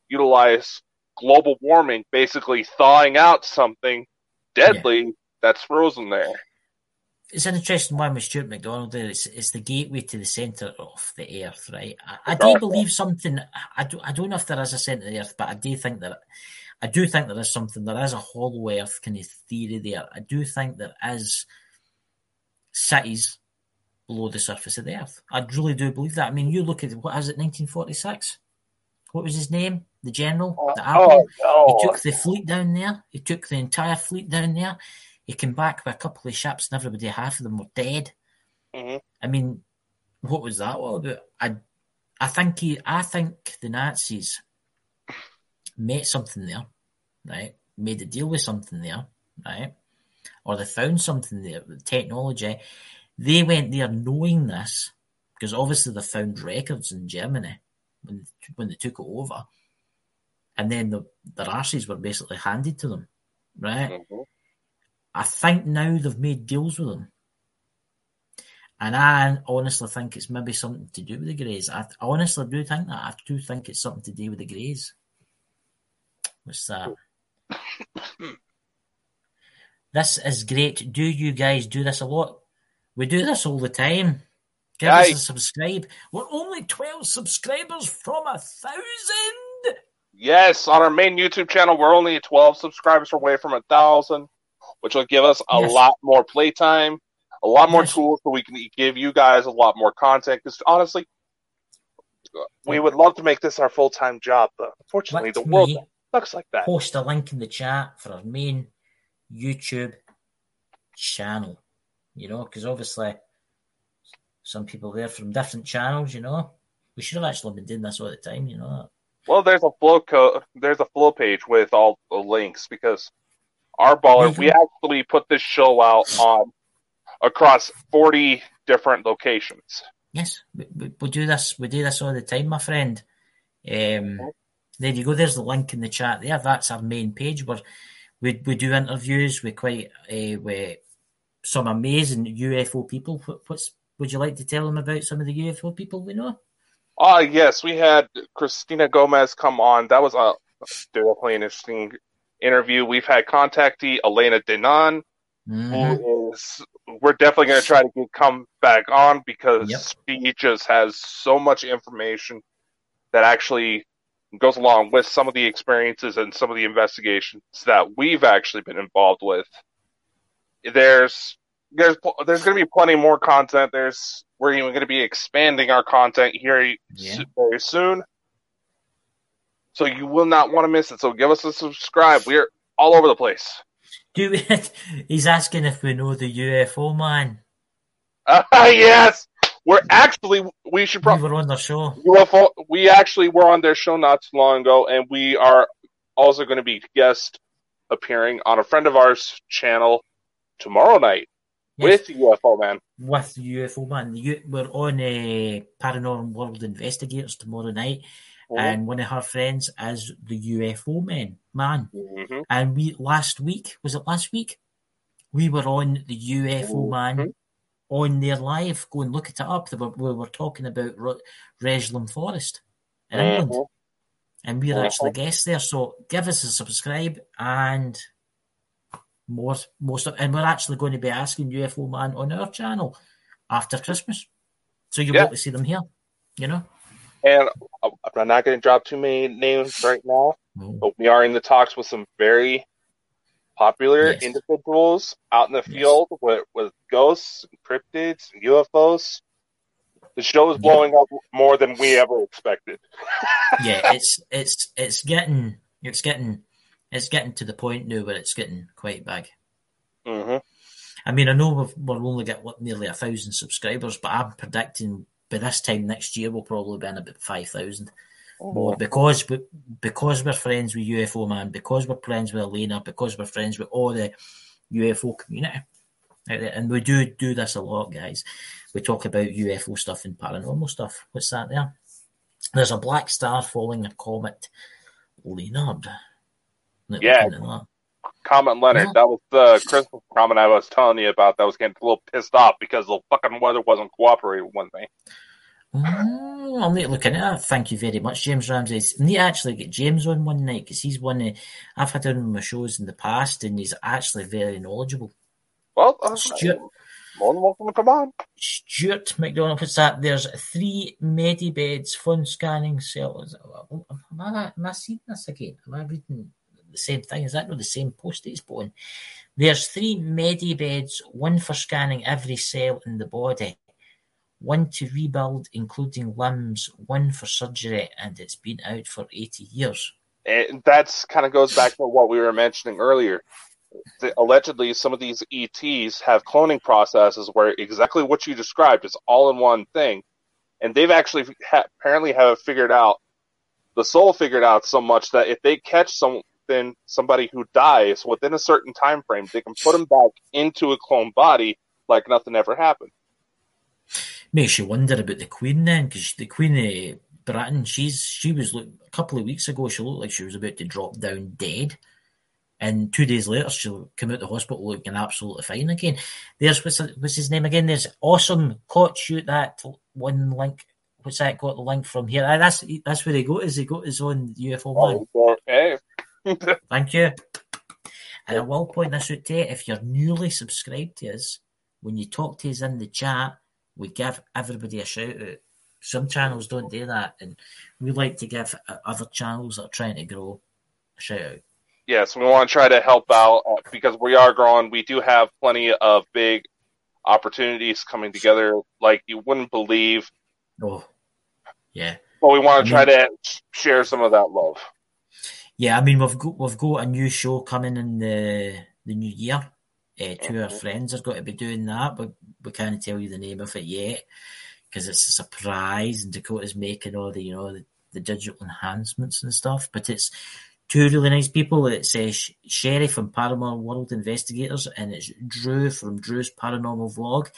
utilize global warming, basically thawing out something deadly that's frozen there. it's an interesting one with Stuart McDonald. There, it's, it's the gateway to the centre of the Earth, right? I, I do believe something. I do, I don't know if there is a centre of the Earth, but I do think that I do think there is something. There is a hollow Earth kind of theory there. I do think there is cities below the surface of the Earth. I really do believe that. I mean, you look at what is it, 1946? What was his name? The general, the admiral. oh, He took the fleet down there. He took the entire fleet down there. He came back with a couple of ships, and everybody, half of them were dead. Mhm. I mean, what was that all about? I, I think he, I think the Nazis met something there, right? Made a deal with something there, right? Or they found something there with technology. They went there knowing this because obviously they found records in Germany when when they took it over, and then the their arses were basically handed to them, right? Mhm. I think now they've made deals with them. And I honestly think it's maybe something to do with the Greys. I, I honestly do think that. I do think it's something to do with the Greys. What's that? this is great. Do you guys do this a lot? We do this all the time. Give us a subscribe. We're only 12 subscribers from a thousand. Yes, on our main YouTube channel, we're only 12 subscribers away from a thousand, which will give us a Yes. lot more playtime, a lot more Yes. tools, so we can give you guys a lot more content. Because honestly, we would love to make this our full time job, but unfortunately, Let the world looks like that. post a link in the chat for our main YouTube channel. You know, because obviously some people there from different channels, you know. We should have actually been doing this all the time, you know. Well, there's a flow code. There's a flow page with all the links because our baller, we actually put this show out on across 40 different locations. Yes, we, we, we do this. We do this all the time, my friend. Um, there you go. There's the link in the chat there. That's our main page where we we do interviews We quite uh, with some amazing UFO people. What, what's would you like to tell them about some of the UFO people we know? Ah, uh, yes, we had Christina Gomez come on. That was a definitely an interesting interview. We've had contactee Elena Danaan, mm-hmm. who is we're definitely going to try to get, come back on because yep. she just has so much information that actually goes along with some of the experiences and some of the investigations that we've actually been involved with. There's there's there's going to be plenty more content. There's we're even going to be expanding our content here yeah. very soon. So you will not want to miss it. So give us a subscribe. We're all over the place. Do we, he's asking if we know the UFO man. Uh, yes, we're actually we should probably we were on the show. UFO. We actually were on their show not too long ago, and we are also going to be guest appearing on a friend of ours channel tomorrow night yes. with UFO man. With the UFO man, we're on a uh, Paranormal World Investigators tomorrow night mm-hmm. and one of her friends is the UFO man. Man, mm-hmm. and we last week was it last week? We were on the UFO mm-hmm. man on their live. Go and look it up. We were, we were talking about Rendlesham Forest in England, mm-hmm. and we're actually mm-hmm. guests there. So give us a subscribe and more most of, and we're actually going to be asking UFO man on our channel after Christmas. So you'll yeah. to see them here, you know. And uh, I'm not going to drop too many names right now, but we are in the talks with some very popular yes. individuals out in the field yes. with, with ghosts, cryptids, UFOs. The show is blowing yeah. up more than we ever expected. yeah, it's it's it's getting it's getting it's getting to the point now where it's getting quite big. Mm-hmm. I mean, I know we've, we're only got what, nearly a thousand subscribers, but I'm predicting by this time next year we'll probably be in about five thousand oh. more because we, because we're friends with UFO man, because we're friends with Elena, because we're friends with all the UFO community. And we do do this a lot, guys. We talk about UFO stuff and paranormal stuff. What's that there? There's a black star following a comet, Leonard. Yeah. Comet Leonard. Yeah. That was the Christmas comet I was telling you about. That was getting a little pissed off because the fucking weather wasn't cooperating with me. Mm, I'll need to look into that. Thank you very much, James Ramsey. I need to actually get James on one night because he's one of, I've had him on my shows in the past and he's actually very knowledgeable. Well, uh, Stuart, more than welcome to come on. Stuart McDonald, what's that? There's three medibeds, fun scanning cells. Am I, am I seeing this again? Am I reading the same thing? Is that not the same post that he's put? There's three medi beds, one for scanning every cell in the body one to rebuild, including limbs, one for surgery, and it's been out for 80 years. And that's kind of goes back to what we were mentioning earlier. The, allegedly, some of these ETs have cloning processes where exactly what you described is all in one thing, and they've actually ha- apparently have figured out the soul figured out so much that if they catch something somebody who dies within a certain time frame, they can put them back into a clone body like nothing ever happened makes you wonder about the Queen then, because the Queen of Britain, she's she was look, a couple of weeks ago, she looked like she was about to drop down dead. And two days later, she'll come out the hospital looking absolutely fine again. There's what's, what's his name again? There's awesome caught shoot that one link. What's that? Got the link from here. Ah, that's that's where he got. Is he got his own UFO one? Oh, okay. Thank you. And I will point this out to you: if you're newly subscribed to us, when you talk to us in the chat, we give everybody a shout out. Some channels don't do that, and we like to give other channels that are trying to grow a shout out. Yes, we want to try to help out uh, because we are growing. We do have plenty of big opportunities coming together, like you wouldn't believe. Oh, yeah. But we want to I try mean, to share some of that love. Yeah, I mean we've got we've got a new show coming in the the new year. Uh, two of our friends are going to be doing that, but we can't tell you the name of it yet because it's a surprise, and Dakota's making all the you know the, the digital enhancements and stuff. But it's two really nice people. It's uh, Sherry from Paranormal World Investigators, and it's Drew from Drew's Paranormal Vlog,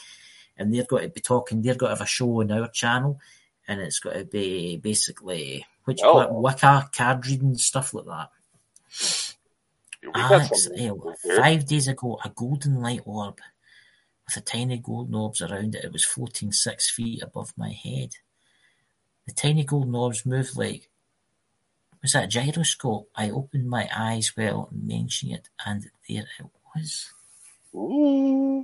and they're going to be talking. They're going to have a show on our channel, and it's going to be basically which Oh. Wicca card reading stuff like that. Alex, eh, five days ago, a golden light orb with a tiny gold knobs around it. It was floating six feet above my head. The tiny gold knobs moved like was that a gyroscope? I opened my eyes while mentioning it, and there it was. Ooh.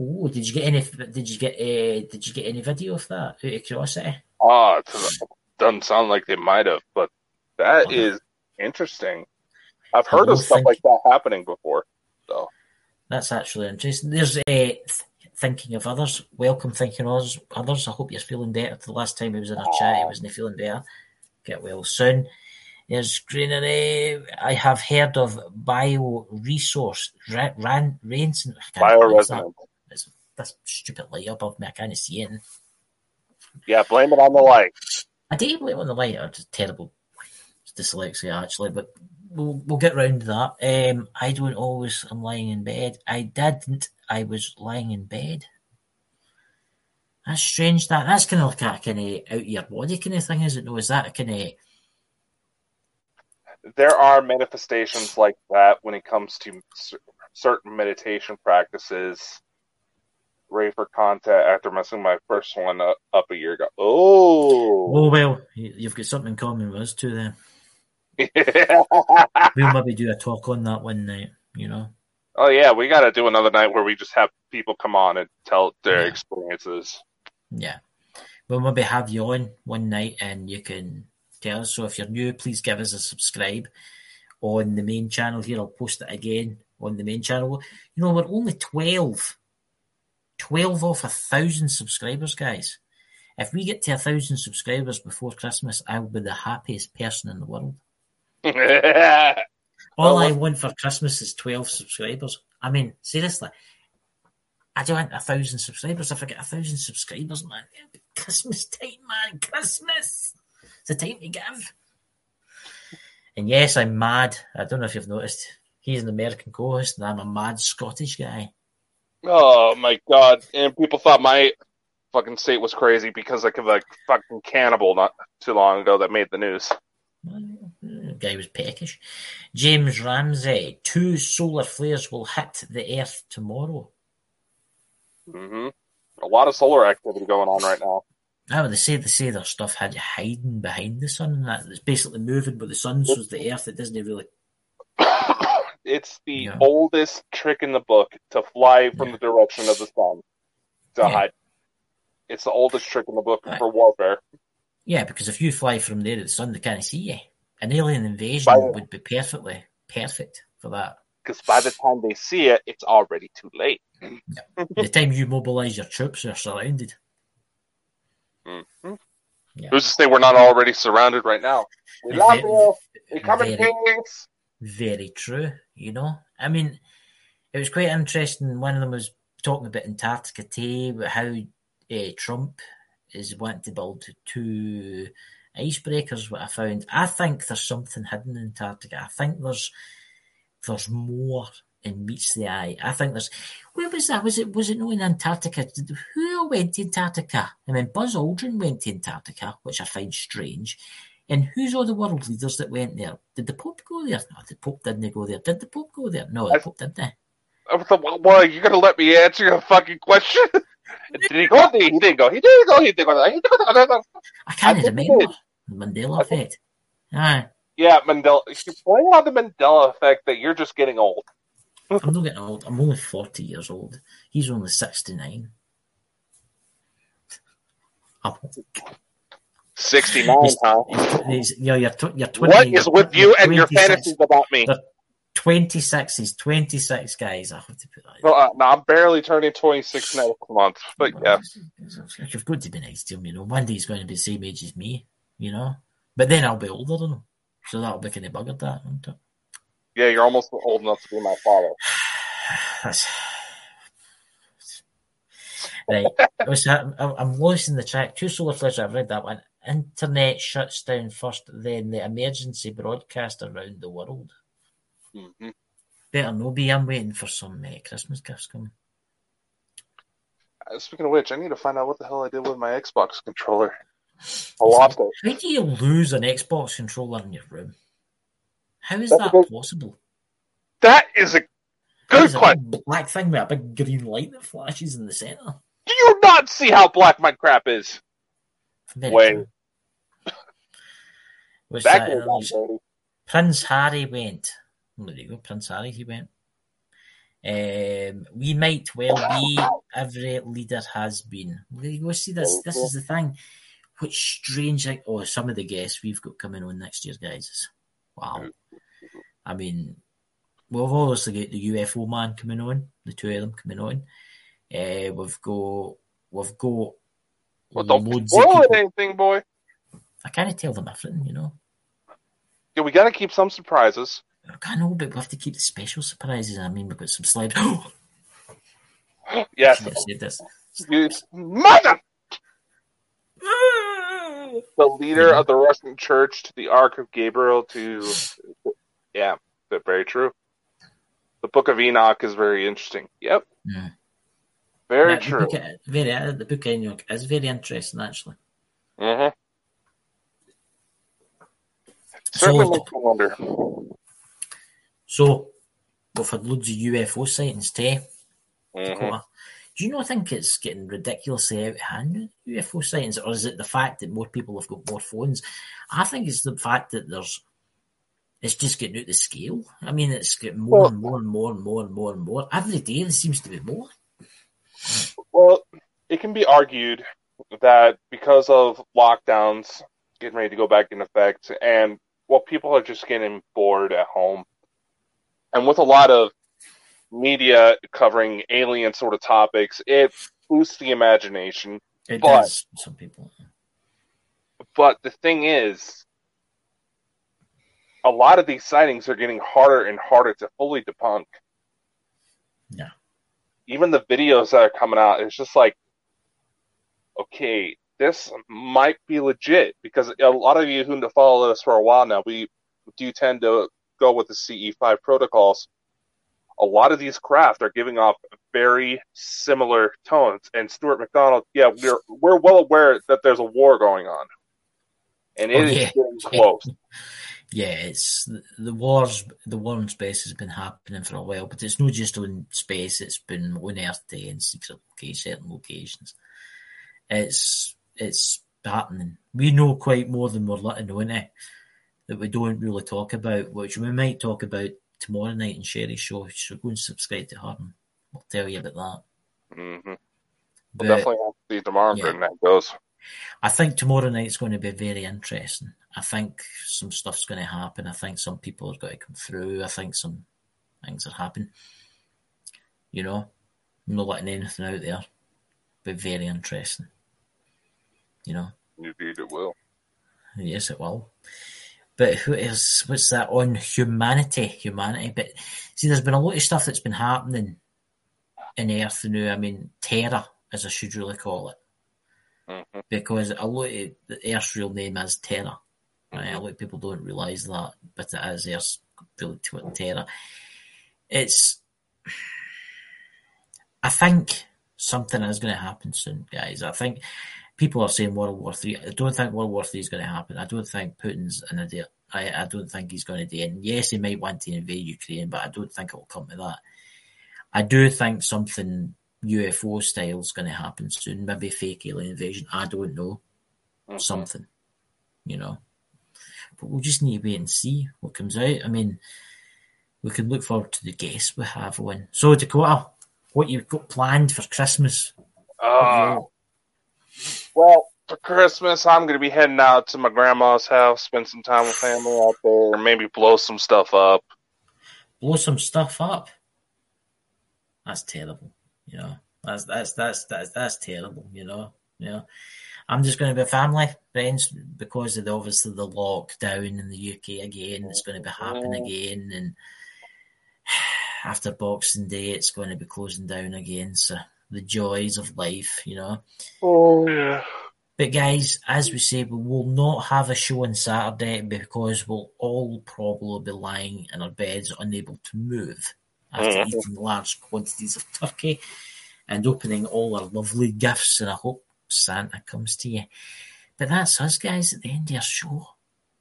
Oh, did you get any? Did you get? Uh, did you get any video of that? Out of curiosity. Ah, it doesn't sound like they might have, but that Okay. is interesting. I've heard of stuff think- like that happening before. So That's actually interesting. There's uh, th- thinking of others. Welcome, thinking of others. Others. I hope you're feeling better. The last time he was in our chat, he wasn't feeling better. Get well soon. There's Greenery. I have heard of bioresource. Ra- ran, ransom. I can't pronounce that. bioresonance. That's stupid light above me. I can't see it. Yeah, blame it on the light. I did blame on the light. Just terrible. Dyslexia actually, but we'll we'll get round to that. Um, I don't always. I'm lying in bed. I didn't. I was lying in bed. That's strange. That that's kind of like a kind of out your body kind of thing, is it? No, is that a kind of There are manifestations like that when it comes to certain meditation practices. Ready for contact after messing my first one up, up a year ago. Oh. Oh well, you- you've got something in common with us too. Then we'll maybe do a talk on that one night. You know. oh yeah, we got to do another night where we just have people come on and tell their Yeah. experiences. Yeah. We'll maybe have you on one night and you can tell us. So if you're new, please give us a subscribe on the main channel here. I'll post it again on the main channel. You know, we're only 12. 12 off a thousand subscribers, guys. If we get to a thousand subscribers before Christmas, I will be the happiest person in the world. All I want for Christmas is 12 subscribers. I mean, seriously. I don't want a thousand subscribers. If I get a thousand subscribers, man, Christmas time, man. Christmas. It's the time to give. And yes, I'm mad. I don't know if you've noticed. He's an American co host, and I'm a mad Scottish guy. Oh my god! And people thought my fucking state was crazy because like of a fucking cannibal not too long ago that made the news. The guy was peckish. James Ramsey. Two solar flares will hit the Earth tomorrow. hmm A lot of solar activity going on right now. Ah, but they say they say there's stuff had you hiding behind the sun and that it's basically moving, but the sun shows the earth. It doesn't really. It's the Yeah. oldest trick in the book to fly from Yeah. the direction of the sun to Yeah. hide. It's the oldest trick in the book Right. for warfare. Yeah, because if you fly from there to the sun, they can't see you. An alien invasion By- would be perfectly perfect for that. Because by the time they see it, it's already too late. the time you mobilise your troops, you're surrounded. Mhm. Yeah. Who's to say we're not already surrounded right now? We love you. We come in peace. Very true, you know. I mean, it was quite interesting. One of them was talking about Antarctica about how uh, Trump is wanting to build two icebreakers. What I found, I think there's something hidden in Antarctica. I think there's there's more in meets the eye. I think there's. Where was that? Was it was it not in Antarctica? Who went to Antarctica? I mean, Buzz Aldrin went to Antarctica, which I find strange. And who's all the world leaders that went there? Did the Pope go there? No, the Pope didn't go there. Did the Pope go there? No, the I- Pope didn't. I was like, Well, well, you're gonna let me answer your fucking question? did he go? He didn't go. He didn't go. He didn't go. He didn't go. I can't I remember. The Mandela I effect. Aye. Yeah, Mandela. You're playing on the Mandela effect that you're just getting old. I'm not getting old. I'm only 40 years old. He's only 69. I'm- Sixty-nine, huh? He's, you know, you're, tw- you're 20, What is with you and your 26 fantasies about me? They're 26. He's 26, guys. I have to put that. No, uh, no, I'm barely turning 26 next month, but yeah. You've got to be nice to him, you know. One day he's going to be the same age as me, you know. But then I'll be older than him. So that'll be kind of buggered that, won't it? Yeah, you're almost old enough to be my father. That's... right. I was, I'm, I'm losing the track. Two solar flares. I've read that one. Internet shuts down first, then the emergency broadcast around the world. hmm Better no be. I'm waiting for some uh, Christmas gifts coming. Uh, Speaking of which, I need to find out what the hell I did with my Xbox controller. I lost it. How do you lose an Xbox controller in your room? How is That's that because- possible? That is a good a question. big black thing with a big green light that flashes in the centre. Do you not see how black my crap is? Very Wait. Was That that, goes there was- Prince Harry went. There you go, Prince Harry, he went. Um, we might well be. Every leader has been. There you go. See this. This is the thing. Which strange. like, Oh, some of the guests we've got coming on next year, guys. Wow. I mean, we've obviously got the UFO man coming on. The two of them coming on. Uh, we've got. We've got. Well, don't loads of spoil it anything, boy. I can't tell them everything, you know. Yeah, we got to keep some surprises. I know, but we have to keep the special surprises. I mean, we've got some slides. Yes, Should have said this. you mother. The leader of the Russian church to the Ark of Gabriel to, yeah, but very true. The Book of Enoch is very interesting. Yep, Yeah. Very the true. book, very, uh, the book is very interesting, actually. hmm Certainly So- makes me wonder. So, we've had loads of UFO sightings too. Mhm. Do you not think it's getting ridiculously out of hand, UFO sightings, or is it the fact that more people have got more phones? I think it's the fact that there's, it's just getting out the scale. I mean, it's getting more Well- and more and more and more and more and more. Every day there seems to be more. Well, it can be argued that because of lockdowns getting ready to go back in effect, and well, people are just getting bored at home, and with a lot of media covering alien sort of topics, it boosts the imagination. It But- does, some people. But the thing is, a lot of these sightings are getting harder and harder to fully debunk. Yeah. Even the videos that are coming out, it's just like, okay, this might be legit because a lot of you who have follow us for a while now, we do tend to go with the CE5 protocols. A lot of these craft are giving off very similar tones. And Stuart McDonald, yeah, we're we're well aware that there's a war going on, and it Oh, is getting close. Yeah, it's the wars. The war in space has been happening for a while, but it's not just on space. It's been on Earth Day in secret locations, certain locations. It's it's happening. We know quite more than we're letting on it that we don't really talk about, which we might talk about tomorrow night in Sherry's show. So go and subscribe to her, and we'll tell you about that. hmm We'll definitely have to see tomorrow Yeah. that goes. I think tomorrow night's going to be very interesting. I think some stuff's going to happen. I think some people are going to come through. I think some things are happening. You know, I'm not letting anything out there. Be very interesting. You know, Indeed, it will. yes, it will. But who is what's that on humanity? Humanity. But see, there's been a lot of stuff that's been happening in Earth now. I mean, terror, as I should really call it hmm because a lot of the Earth's real name is Terra. Right? A lot of people don't realise that, but it is Earth's real t- Terra. It's. I think something is going to happen soon, guys. I think people are saying World War Three. I don't think World War Three is going to happen. I don't think Putin's an idiot. I, I don't think he's going to do it. And yes, he might want to invade Ukraine, but I don't think it will come to that. I do think something UFO style is going to happen soon. Maybe fake alien invasion. I don't know. Mhm. Something, you know. But we'll just need to wait and see what comes out. I mean, we can look forward to the guests we have on. So, Dakota, what you've got planned for Christmas? Uh, well, for Christmas, I'm going to be heading out to my grandma's house, spend some time with family out there, maybe blow some stuff up. blow some stuff up. That's terrible, you know. That's that's that's that's that's terrible, you know. You know, I'm just going to be family, friends, because of the obviously the lockdown in the UK again. It's going to be happening again, and after Boxing Day, it's going to be closing down again. So the joys of life, you know. Oh yeah. But guys, as we say, we will not have a show on Saturday because we'll all probably be lying in our beds, unable to move after Mhm. eating large quantities of turkey and opening all our lovely gifts. And I hope Santa comes to you. But that's us, guys, at the end of our show.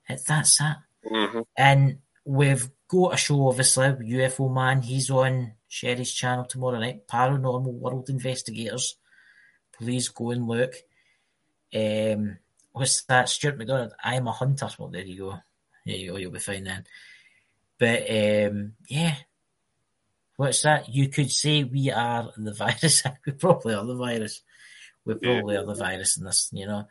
It, that's it. hmm And we've got a show, obviously, UFO Man. He's on Sherry's channel tomorrow night. Paranormal World Investigators. Please go and look. Um, what's that? Stuart McDonald. I am a hunter. Well, there you go. There you go. You'll be fine then. But um, yeah, what's that? You could say we are the virus. we probably are the virus. We Yeah. probably are the virus in this, you know.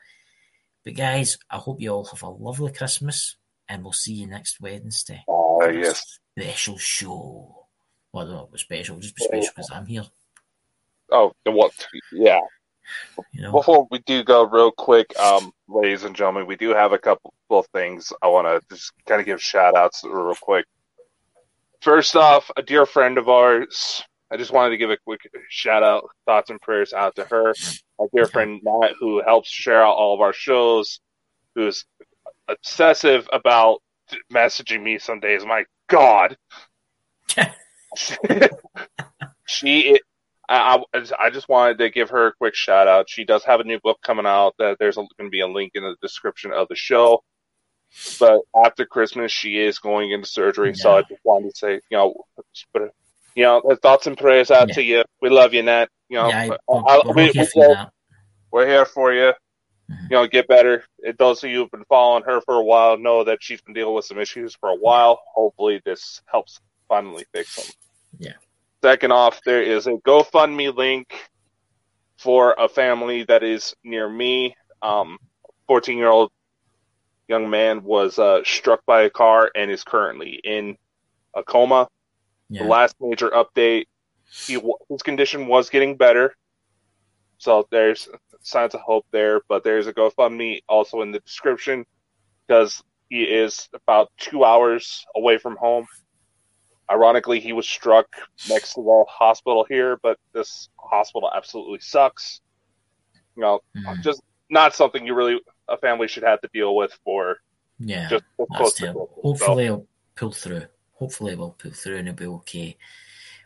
But guys, I hope you all have a lovely Christmas, and we'll see you next Wednesday. Oh a yes. Special show. Well, not special, just be special because I'm here. Oh, what? Yeah. You know. Before we do go, real quick, um, ladies and gentlemen, we do have a couple of things I want to just kind of give shout outs real quick. First off, a dear friend of ours, I just wanted to give a quick shout out, thoughts and prayers out to her. Our dear friend Nat, who helps share out all of our shows, who's obsessive about messaging me some days. My God. she I, I, I just wanted to give her a quick shout out. She does have a new book coming out. That there's going to be a link in the description of the show. But after Christmas, she is going into surgery. So I just wanted to say, you know, but, you know, thoughts and prayers out Yeah. to you. We love you, Nat. You know, yeah, I, we're, we, here we- for that. we're here for you. Mhm. You know, get better. It, those of you who've been following her for a while know that she's been dealing with some issues for a while. Hopefully, this helps finally fix them. Yeah. Second off, there is a GoFundMe link for a family that is near me. Um, 14 year old young man was uh, struck by a car and is currently in a coma. Yeah. The last major update, he his condition was getting better, so there's signs of hope there. But there's a GoFundMe also in the description because he is about two hours away from home. Ironically, he was struck next to the hospital here, but this hospital absolutely sucks. You know, Mhm. just not something you really a family should have to deal with for Yeah. just close to. Christmas. So- Hopefully, it'll pull through. Hopefully, we'll pull through and it'll be okay.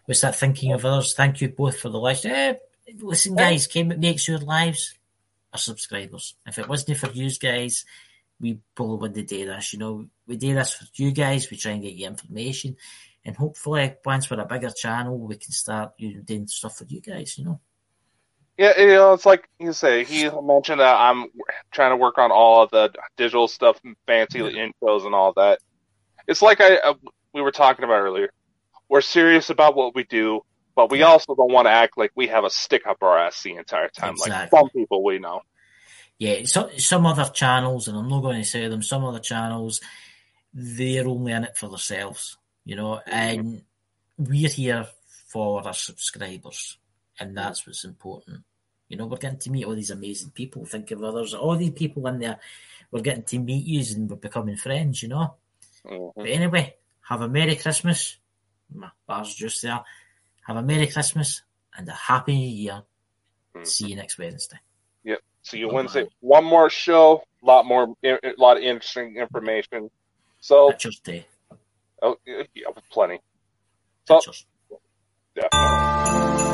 What's that thinking of others? Thank you both for the lives. Eh, listen, guys, came it makes your lives our subscribers. If it wasn't for you guys, we probably wouldn't do this. You know, we do this for you guys. We try and get you information, and hopefully, once we're a bigger channel, we can start you know, doing stuff for you guys. You know. Yeah, you know, it's like you say. He mentioned that I'm trying to work on all of the digital stuff, fancy intros, and all that. It's like I uh, we were talking about earlier. We're serious about what we do, but we also don't want to act like we have a stick up our ass the entire time, like some people we know. Yeah, so, some other channels, and I'm not going to say them, some other channels, they're only in it for themselves, you know, and we're here for our subscribers, and that's what's important. You know, we're getting to meet all these amazing people. Think of others, all these people in there. We're getting to meet you and we're becoming friends, you know. Mhm. But anyway, have a Merry Christmas. My bar's just there. Have a Merry Christmas and a Happy New Year. Mhm. See you next Wednesday. Yep. See you Bye-bye. Wednesday. One more show, a lot more, a lot of interesting information. So, Pictures Day. oh, yeah, plenty. So, Pictures. yeah.